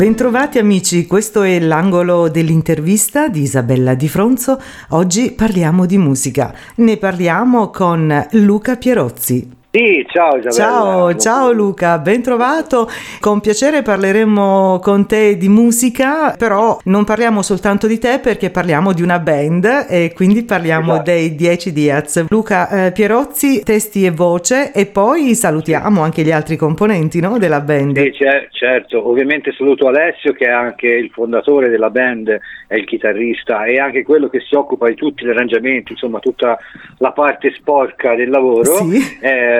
Bentrovati amici, questo è l'angolo dell'intervista di Isabella Di Fronzo. Oggi parliamo di musica. Ne parliamo con Luca Pierozzi. Sì, ciao Isabella. Ciao, ciao Luca, ben trovato. Con piacere parleremo con te di musica, però non parliamo soltanto di te perché parliamo di una band e quindi parliamo esatto. dei 10 Diaz. Luca eh, Pierozzi, testi e voce e poi salutiamo anche gli altri componenti no, della band. Sì, certo, ovviamente saluto Alessio che è anche il fondatore della band, è il chitarrista e anche quello che si occupa di tutti gli arrangiamenti, insomma tutta la parte sporca del lavoro. Sì. Eh,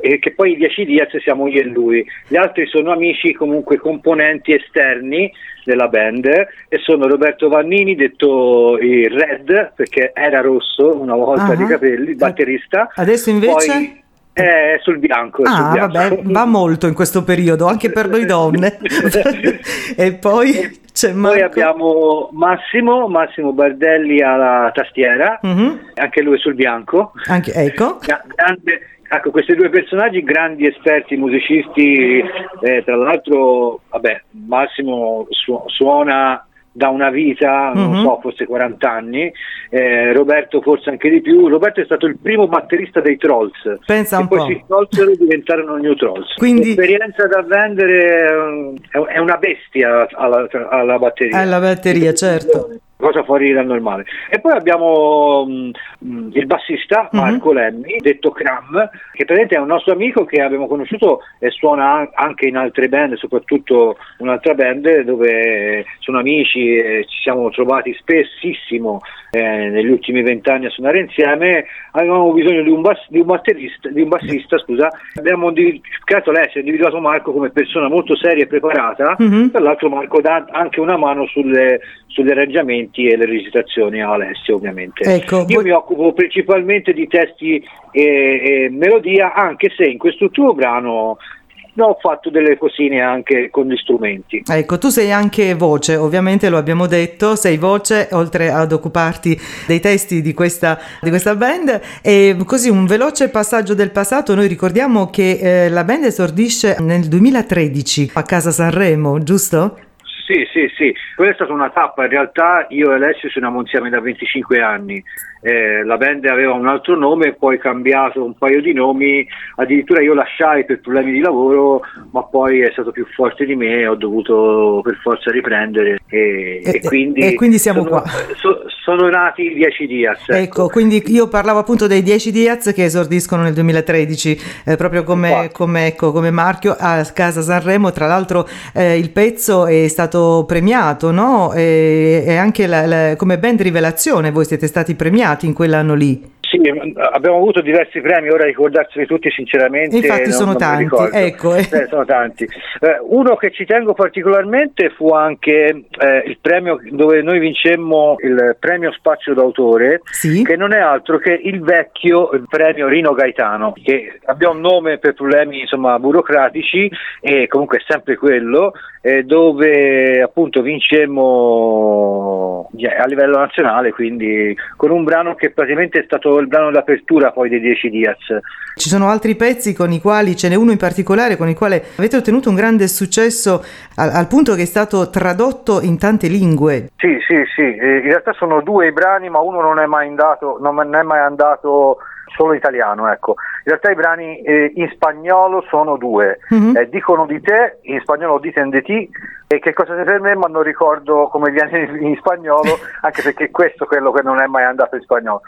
eh, che poi i 10 Diaz siamo io e lui. Gli altri sono amici, comunque componenti esterni della band e sono Roberto Vannini, detto il Red, perché era rosso una volta uh-huh. di capelli, batterista. Adesso invece... Poi, è sul bianco. Ah, sul bianco. vabbè, va molto in questo periodo, anche per noi donne. e poi c'è Marco. Poi abbiamo Massimo, Massimo Bardelli alla tastiera, uh-huh. anche lui sul bianco. Anche, ecco. Grande, Ecco, questi due personaggi, grandi esperti musicisti, eh, tra l'altro, vabbè, Massimo su- suona da una vita, non mm-hmm. so, forse 40 anni, eh, Roberto forse anche di più. Roberto è stato il primo batterista dei Trolls. Pensa un poi po'. si sciolsero e diventarono New Trolls. Quindi... L'esperienza da vendere è una bestia alla, alla batteria. Alla batteria, certo cosa fuori dal normale. E poi abbiamo mh, mm, il bassista mhm. Marco mm-hmm. Lemmi, detto Cram, che praticamente è un nostro amico che abbiamo conosciuto e suona anche in altre band, soprattutto un'altra band dove sono amici e ci siamo trovati spessissimo eh, negli ultimi vent'anni a suonare insieme. Avevamo bisogno di un, bass, di un, di un bassista, scusa. abbiamo creato lei, si è individuato Marco come persona molto seria e preparata, mm-hmm. tra l'altro Marco dà anche una mano sulle, sugli arrangiamenti e le recitazioni a Alessio ovviamente. Ecco, Io voi... mi occupo principalmente di testi e, e, melodia, anche se in questo tuo brano ho fatto delle cosine anche con gli strumenti. Ecco, tu sei anche voce, ovviamente lo abbiamo detto, sei voce oltre ad occuparti dei testi di questa, di questa band e così un veloce passaggio del passato, noi ricordiamo che eh, la band esordisce nel 2013 a Casa Sanremo, giusto? Sì, sì, sì, quella è stata una tappa, in realtà io e Alessio suoniamo insieme da 25 anni, eh, la band aveva un altro nome, poi cambiato un paio di nomi, addirittura io lasciai per problemi di lavoro, ma poi è stato più forte di me, ho dovuto per forza riprendere e, e, e, quindi, e quindi, siamo sono, qua. So, sono nati i 10 Diaz. Ecco. ecco. quindi io parlavo appunto dei 10 Diaz che esordiscono nel 2013, eh, proprio come, come, ecco, come, marchio a Casa Sanremo, tra l'altro eh, il pezzo è stato premiato, no? E, anche la, la, come band rivelazione voi siete stati premiati premiati in quell'anno lì? Sì, abbiamo avuto diversi premi, ora ricordarseli tutti sinceramente. Infatti non, sono, non tanti, ecco. Eh, sono tanti. Eh, uno che ci tengo particolarmente fu anche eh, il premio dove noi vincemmo il premio Spazio d'autore, sì. che non è altro che il vecchio premio Rino Gaetano, che abbia un nome per problemi insomma, burocratici e comunque è sempre quello, eh, dove appunto vincemmo a livello nazionale, quindi con un brano che praticamente è stato il brano d'apertura poi dei 10 Diaz. Ci sono altri pezzi con i quali, ce n'è uno in particolare con il quale avete ottenuto un grande successo al, al punto che è stato tradotto in tante lingue. Sì, sì, sì, eh, in realtà sono due i brani, ma uno non è mai andato, non è mai andato solo italiano, ecco. In realtà i brani eh, in spagnolo sono due, mm-hmm. eh, dicono di te, in spagnolo diten de ti, e che cosa sei per me, ma non ricordo come viene in spagnolo, anche perché questo è quello che non è mai andato in spagnolo.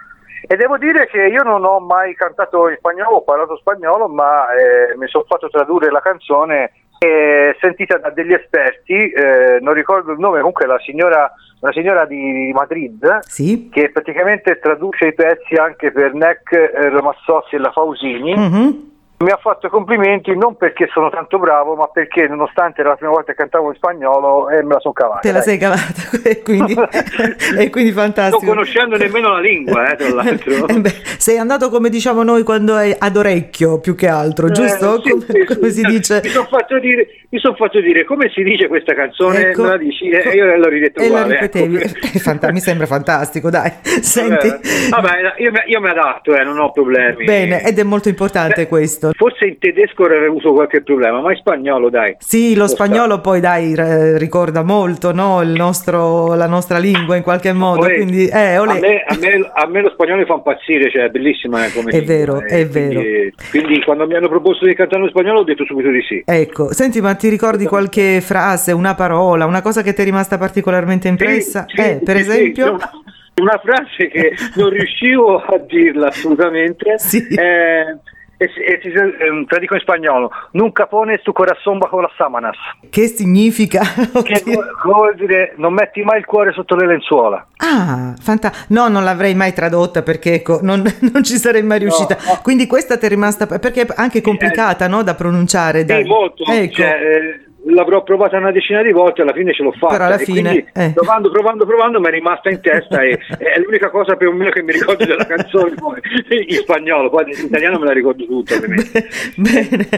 E devo dire che io non ho mai cantato in spagnolo, ho parlato spagnolo, ma eh, mi sono fatto tradurre la canzone eh, sentita da degli esperti, eh, non ricordo il nome, comunque la signora, una signora di Madrid, sì. che praticamente traduce i pezzi anche per NEC, eh, Ramassossi e la Fausini. Mm-hmm mi ha fatto i complimenti non perché sono tanto bravo, ma perché nonostante era la prima volta che cantavo in spagnolo eh, me la sono cavata. Te la dai. sei cavata e quindi, e quindi fantastico. Non conoscendo nemmeno la lingua, eh, tra l'altro. Eh beh, sei andato come diciamo noi quando è ad orecchio più che altro, eh, giusto? Sì, come, sì, come si dice? Mi sono fatto dire mi sono fatto dire come si dice questa canzone, ecco, me la dici e io l'ho ridetto e uguale. La ripetevi. Ecco. Fanta- mi sembra fantastico, dai. Senti. Vabbè, io, io, mi adatto, eh, non ho problemi. Bene, ed è molto importante Beh, questo, Forse in tedesco avrei avuto qualche problema, ma in spagnolo dai. Sì, lo, lo spagnolo sta. poi dai ricorda molto no? nostro, la nostra lingua in qualche modo. Quindi, eh, a, me, a, me, a, me, lo spagnolo fa impazzire, cioè è bellissima come È lingua, vero, eh, è quindi, vero. Quindi quando mi hanno proposto di cantare in spagnolo ho detto subito di sì. Ecco, senti, ma ti ricordi qualche frase, una parola, una cosa che ti è rimasta particolarmente impressa? Sì, eh, per sì, esempio? Sì, una frase che non riuscivo a dirla assolutamente. Sì. Eh, ehm, te dico in spagnolo, nunca pones tu corazón bajo las sábanas. Che significa? Che vuol dire non metti mai il cuore sotto le lenzuola. Ah, fantastico. No, non l'avrei mai tradotta perché ecco, non, non ci sarei mai riuscita. No, no. Quindi questa ti è rimasta, perché è anche complicata, eh, no, da pronunciare. Da... Sì, molto. Ecco. Cioè, eh, l'avrò provata una decina di volte alla fine ce l'ho fatta. Però alla fine eh. provando provando provando mi è rimasta in testa e è l'unica cosa più o meno che mi ricordo della canzone poi, in spagnolo poi in italiano me la ricordo tutta ovviamente. Bene.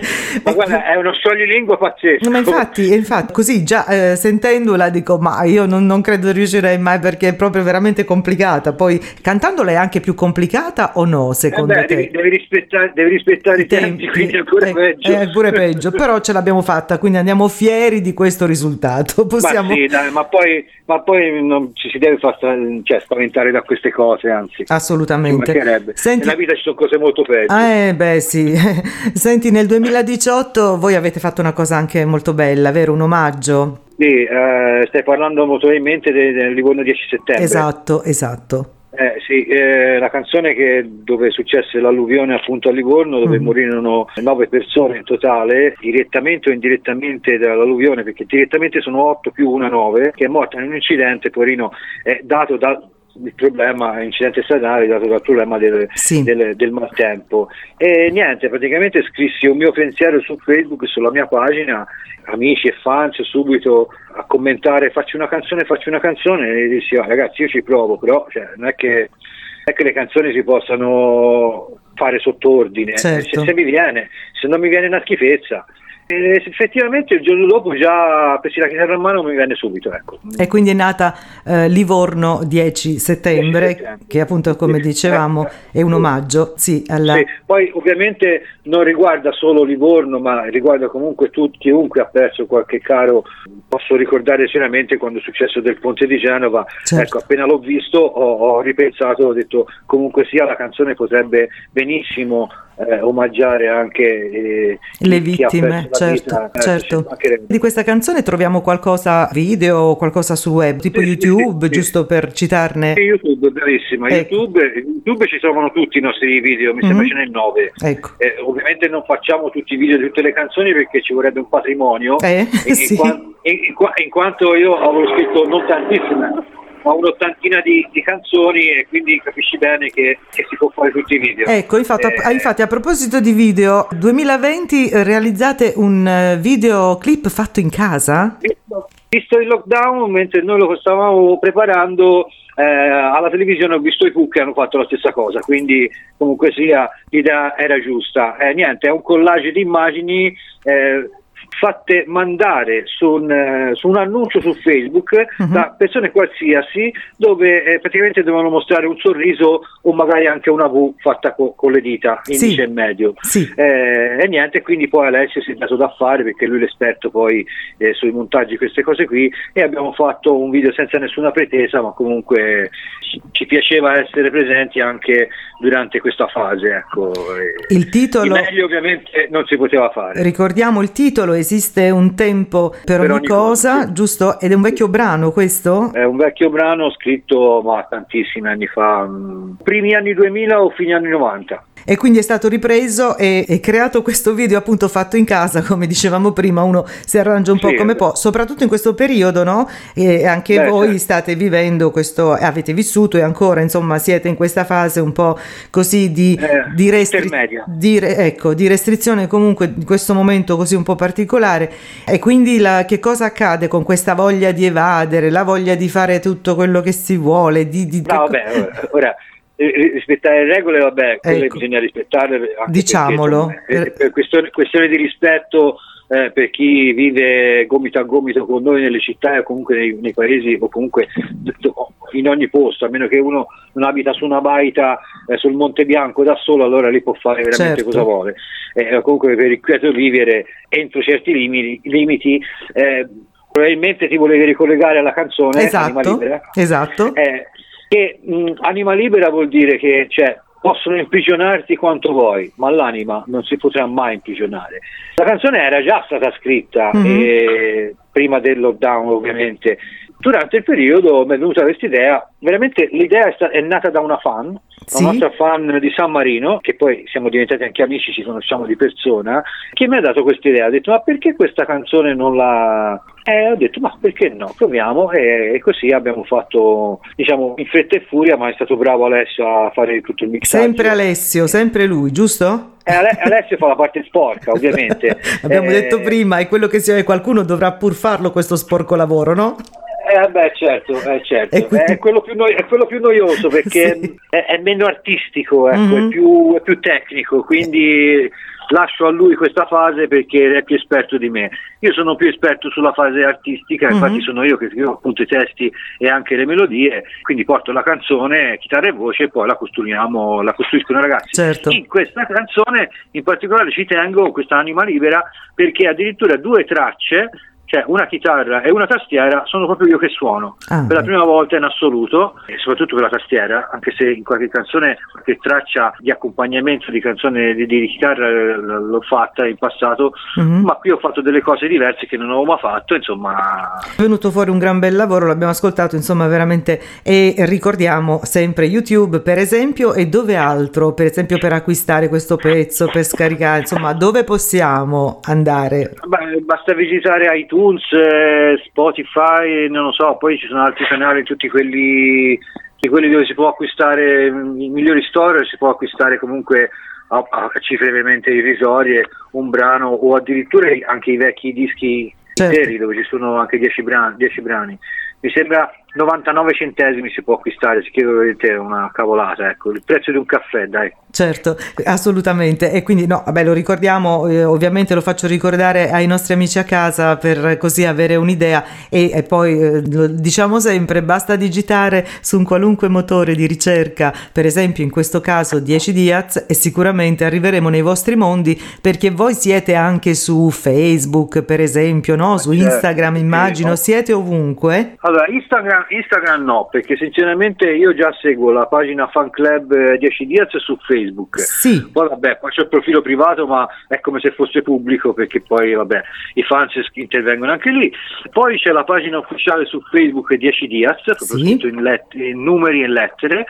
Ma guarda è uno scioglilingua pazzesco. Ma infatti, infatti così già eh, sentendola dico ma io non, non, credo riuscirei mai perché è proprio veramente complicata. Poi cantandola è anche più complicata o no secondo eh beh, te? Devi, devi, rispettare, devi rispettare i, tempi, tempi, quindi è ancora eh, peggio. è pure peggio però ce l'abbiamo fatta quindi andiamo fieri di questo risultato. Possiamo... Ma, sì, dai, ma poi, ma poi non ci si deve cioè, spaventare da queste cose, anzi. Assolutamente. Senti... Nella vita ci sono cose molto peggio. Ah, eh, beh, sì. Senti, nel 2018 voi avete fatto una cosa anche molto bella, vero? Un omaggio. Sì, eh, stai parlando molto probabilmente del, del Livorno 10 settembre. Esatto, esatto. Eh, sì, eh, la canzone che, dove successe l'alluvione appunto a Livorno, dove mm. morirono nove persone in totale, direttamente o indirettamente dall'alluvione, perché direttamente sono otto più una nove, che è morta in un incidente, poverino, è dato da, il problema, incidente stradale dato dal problema del, sì. del, del, maltempo. E niente, praticamente scrissi un mio pensiero su Facebook, sulla mia pagina, amici e fans subito a commentare faccio una canzone, faccio una canzone e dissi oh, ragazzi io ci provo, però cioè, non, è che, non, è che, le canzoni si possano fare sottordine, certo. se, se mi viene, se non mi viene una schifezza e effettivamente il giorno dopo già presi la chitarra in mano mi venne subito. Ecco. E quindi è nata eh, Livorno 10 settembre, 10 settembre, che appunto come dicevamo è un omaggio. Sì, alla... sì, Poi ovviamente non riguarda solo Livorno, ma riguarda comunque tutti, chiunque ha perso qualche caro. Posso ricordare sicuramente quando è successo del Ponte di Genova, certo. ecco, appena l'ho visto ho, ho ripensato, ho detto comunque sia la canzone potrebbe benissimo eh, omaggiare anche eh, le vittime, certo, vita, eh, certo. Di questa canzone troviamo qualcosa video, qualcosa su web, tipo sì, YouTube, sì, giusto sì. per citarne? YouTube, bravissima. Ecco. YouTube, YouTube, ci sono tutti i nostri video, mi sembra mm-hmm. ce n'è nove. Ecco. Eh, ovviamente non facciamo tutti i video di tutte le canzoni perché ci vorrebbe un patrimonio. Eh, in, in, in, in, quanto io avevo scritto non tantissime ma un'ottantina di, di, canzoni e quindi capisci bene che, che, si può fare tutti i video. Ecco, infatti, eh, a, infatti a proposito di video, 2020 realizzate un eh, videoclip fatto in casa? Visto, visto il lockdown, mentre noi lo stavamo preparando, eh, alla televisione ho visto i Pooh che hanno fatto la stessa cosa, quindi comunque sia l'idea era giusta. Eh, niente, è un collage di immagini eh, fatte mandare su un, eh, su un, annuncio su Facebook uh-huh. da persone qualsiasi dove eh, praticamente devono mostrare un sorriso o magari anche una V fatta co- con le dita, indice sì. e medio. Sì. Eh, e niente, quindi poi Alessio si è dato da fare perché lui è l'esperto poi eh, sui montaggi, queste cose qui e abbiamo fatto un video senza nessuna pretesa ma comunque ci piaceva essere presenti anche durante questa fase. Ecco. Il titolo... Di meglio ovviamente non si poteva fare. Ricordiamo il titolo, esiste un tempo per, per ogni, ogni, cosa, cosa, giusto? Ed è un vecchio brano questo? È un vecchio brano scritto ma, tantissimi anni fa, mm, primi anni 2000 o fine anni 90 e quindi è stato ripreso e, e, creato questo video appunto fatto in casa come dicevamo prima uno si arrangia un po' sì, come può soprattutto in questo periodo no? e anche beh, voi certo. state vivendo questo avete vissuto e ancora insomma siete in questa fase un po' così di, eh, di, restri- di, ecco, di restrizione comunque in questo momento così un po' particolare e quindi la, che cosa accade con questa voglia di evadere la voglia di fare tutto quello che si vuole di, di no, vabbè, ora rispettare le regole, vabbè, quelle ecco. bisogna rispettarle. Diciamolo. Perché, insomma, per questione, questione, di rispetto eh, per chi vive gomito a gomito con noi nelle città o comunque nei, nei paesi o comunque in ogni posto, a meno che uno non abita su una baita eh, sul Monte Bianco da solo, allora lì può fare veramente certo. cosa vuole. Eh, comunque per il quieto vivere entro certi limiti, limiti eh, probabilmente ti volevi ricollegare alla canzone esatto. Esatto. Che mh, Anima Libera vuol dire che cioè, possono imprigionarti quanto vuoi, ma l'anima non si potrà mai imprigionare. La canzone era già stata scritta mm-hmm. eh, prima del lockdown, ovviamente. Durante il periodo mi è venuta questa idea, veramente l'idea è, sta- è nata da una fan, sì. una nostra fan di San Marino, che poi siamo diventati anche amici, ci conosciamo di persona, che mi ha dato questa idea, ha detto ma perché questa canzone non la, e ho detto ma perché no, proviamo e, e, così abbiamo fatto diciamo in fretta e furia ma è stato bravo Alessio a fare tutto il mixaggio. Sempre Alessio, sempre lui, giusto? Eh, Alessio fa la parte sporca ovviamente. abbiamo eh, detto prima, è quello che si, qualcuno dovrà pur farlo questo sporco lavoro, no? Eh, beh, certo, eh, certo. Quindi... È, quello no- è, quello più noioso perché sì. è, è, meno artistico, ecco, mm-hmm. è, più, è, più, tecnico, quindi lascio a lui questa fase perché è più esperto di me. Io sono più esperto sulla fase artistica, infatti mm-hmm. sono io che scrivo appunto i testi e anche le melodie, quindi porto la canzone, chitarra e voce e poi la costruiamo, la costruiscono i ragazzi. Certo. In questa canzone in particolare ci tengo, questa anima libera, perché addirittura due tracce cioè una chitarra e una tastiera sono proprio io che suono. Ah, per la prima volta in assoluto e soprattutto per la tastiera anche se in qualche canzone qualche traccia di accompagnamento di canzone di, di chitarra eh, l'ho fatta in passato mm-hmm. ma qui ho fatto delle cose diverse che non avevo mai fatto insomma. È venuto fuori un gran bel lavoro l'abbiamo ascoltato insomma veramente e ricordiamo sempre YouTube per esempio e dove altro per esempio per acquistare questo pezzo per scaricare insomma dove possiamo andare? Beh, basta visitare iTunes iTunes, eh, Spotify, non lo so, poi ci sono altri canali, tutti quelli, quelli dove si può acquistare i migliori storie, si può acquistare comunque a, a cifre ovviamente irrisorie un brano o addirittura anche i vecchi dischi certo. interi dove ci sono anche 10 brani, brani. Mi sembra 99 centesimi si può acquistare, se chiedo vedete una cavolata, ecco, il prezzo di un caffè, dai. Certo, assolutamente. E quindi no, vabbè, lo ricordiamo, eh, ovviamente lo faccio ricordare ai nostri amici a casa per così avere un'idea e, e poi eh, lo diciamo sempre, basta digitare su un qualunque motore di ricerca, per esempio in questo caso 10 Diaz e sicuramente arriveremo nei vostri mondi perché voi siete anche su Facebook, per esempio, no? Su certo, Instagram, immagino, siete ovunque. Allora, Instagram Instagram, no, perché sinceramente io già seguo la pagina fan club 10 eh, Diaz su Facebook. Sì. Poi vabbè, poi c'è il profilo privato, ma è come se fosse pubblico perché poi vabbè, i fans intervengono anche lì. Poi c'è la pagina ufficiale su Facebook 10 Diaz, proprio scritto in, let- in numeri e lettere.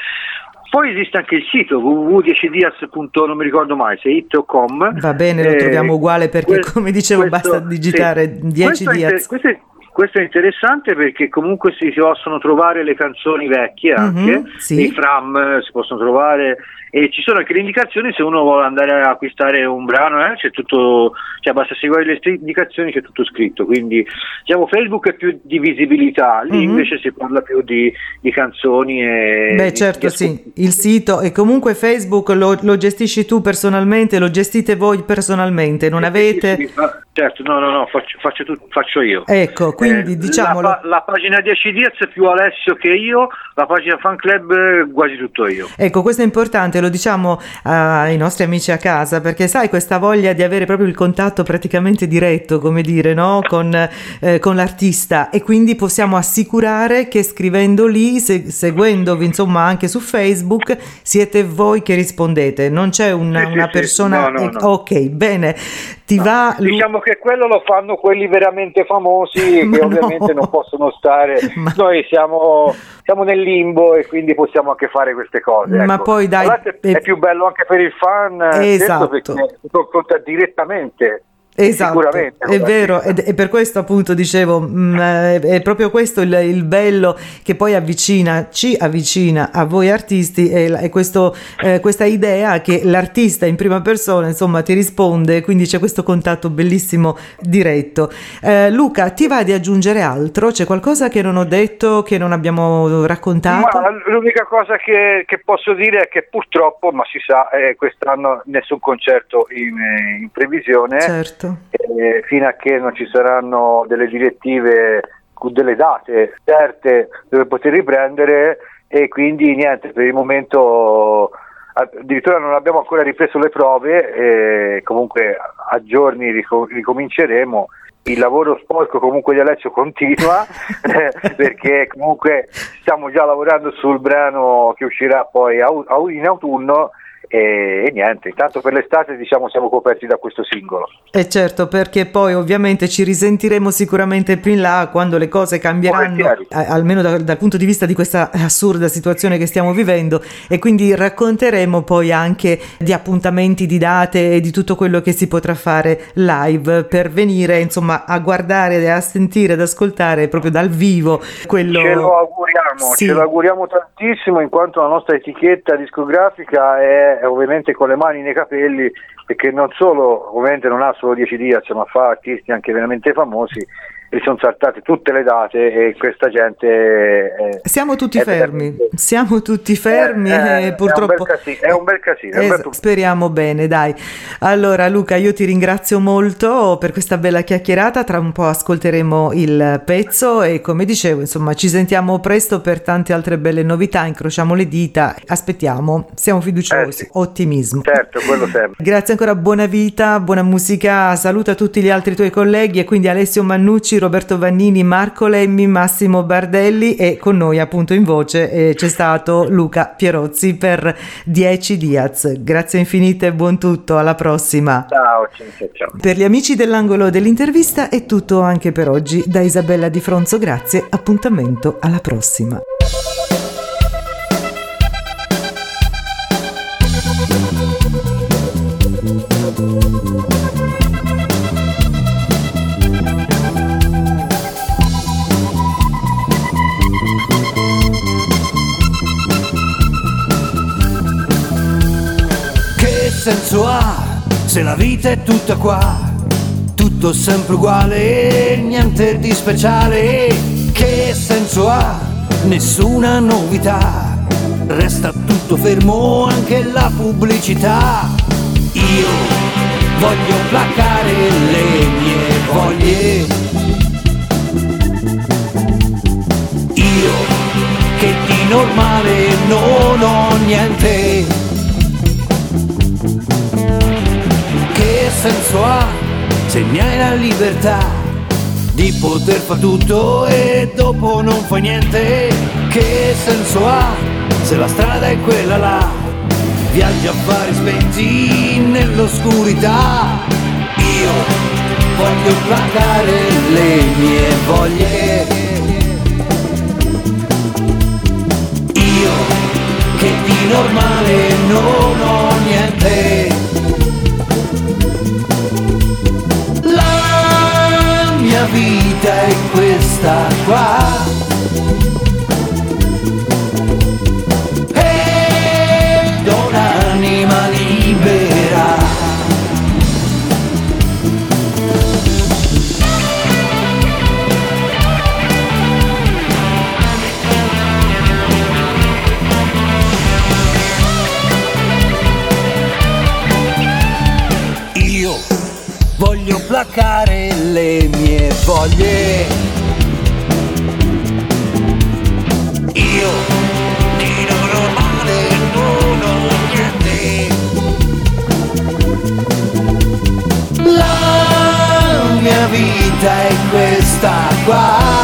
Poi esiste anche il sito www10diaz. non mi ricordo mai se it.com. Va bene, lo eh, troviamo uguale perché que- come dicevo questo, basta digitare sì. 10 questo Diaz. Inter- questo è, questo è interessante perché comunque si, possono trovare le canzoni vecchie anche, mm-hmm, sì. i fram si possono trovare e ci sono anche le indicazioni se uno vuole andare a acquistare un brano, eh, c'è tutto, cioè basta seguire le indicazioni, c'è tutto scritto. Quindi diciamo Facebook è più di visibilità, lì mm-hmm. invece si parla più di, di canzoni e. Beh, certo, sì, il sito e comunque Facebook lo, lo, gestisci tu personalmente, lo gestite voi personalmente, non avete. Certo, no, no, no, faccio, faccio, tu, faccio io. Ecco, quindi eh, diciamo. La, la, pagina 10 Diaz è più Alessio che io, la pagina fan club eh, quasi tutto io. Ecco, questo è importante lo diciamo ai nostri amici a casa, perché sai questa voglia di avere proprio il contatto praticamente diretto, come dire, no? con, eh, con l'artista e quindi possiamo assicurare che scrivendo lì, se, seguendovi insomma anche su Facebook, siete voi che rispondete, non c'è una, una persona... No, no, no. Ok, bene, ti va... Diciamo che quello lo fanno quelli veramente famosi che ovviamente non possono stare. Ma... Noi siamo siamo nel limbo e quindi possiamo anche fare queste cose. Ma ecco. poi dai, è, è, più bello anche per il fan, esatto. perché si confronta direttamente Esatto, è vero, e per questo appunto dicevo, mh, mm, è proprio questo il, il, bello che poi avvicina, ci avvicina a voi artisti e, questo, eh, questa idea che l'artista in prima persona insomma ti risponde, quindi c'è questo contatto bellissimo diretto. Eh, Luca, ti va di aggiungere altro? C'è qualcosa che non ho detto, che non abbiamo raccontato? Ma l'unica cosa che, che posso dire è che purtroppo, ma si sa, eh, quest'anno nessun concerto in, in previsione. Certo. Eh, fino a che non ci saranno delle direttive delle date certe dove poter riprendere e quindi niente, per il momento addirittura non abbiamo ancora ripreso le prove e comunque a giorni ricominceremo. Il lavoro sporco comunque di Alessio continua perché comunque stiamo già lavorando sul brano che uscirà poi in autunno e, e, niente, intanto per l'estate diciamo siamo coperti da questo singolo. E certo, perché poi ovviamente ci risentiremo sicuramente più in là quando le cose cambieranno, a, almeno da, dal punto di vista di questa assurda situazione che stiamo vivendo e quindi racconteremo poi anche di appuntamenti, di date e di tutto quello che si potrà fare live per venire insomma a guardare, a sentire, ad ascoltare proprio dal vivo quello... Ce lo auguriamo, sì. ce lo auguriamo tantissimo in quanto la nostra etichetta discografica è ovviamente con le mani nei capelli perché non solo ovviamente non ha solo 10 Diaz ma fa artisti anche veramente famosi e sono saltate tutte le date e questa gente è, siamo tutti fermi. veramente... siamo tutti fermi eh, eh, purtroppo è un bel casino, es- bel speriamo bene dai. Allora Luca io ti ringrazio molto per questa bella chiacchierata. Tra un po' ascolteremo il pezzo e come dicevo insomma ci sentiamo presto per tante altre belle novità. Incrociamo le dita aspettiamo. Siamo fiduciosi eh sì. ottimismo. Certo quello sempre. Grazie ancora buona vita buona musica saluta tutti gli altri tuoi colleghi e quindi Alessio Mannucci Roberto Vannini, Marco Lemmi, Massimo Bardelli e con noi appunto in voce eh, c'è stato Luca Pierozzi per 10 Diaz. Grazie infinite buon tutto, alla prossima. Ciao, ciao, ciao. Per gli amici dell'angolo dell'intervista è tutto anche per oggi. Da Isabella Di Fronzo, grazie, appuntamento alla prossima. Se la vita è tutta qua? Tutto sempre uguale, niente di speciale. Che senso ha? Nessuna novità. Resta tutto fermo, anche la pubblicità. Io voglio placare le mie voglie. Io che di normale non ho niente senso ha se mi hai la libertà di poter fare tutto e dopo non fai niente? Che senso ha se la strada è quella là? Viaggi a fari spenti nell'oscurità. Io voglio placare le mie voglie. Placare le mie voglie. Io di normale non ho niente. La mia vita è questa qua.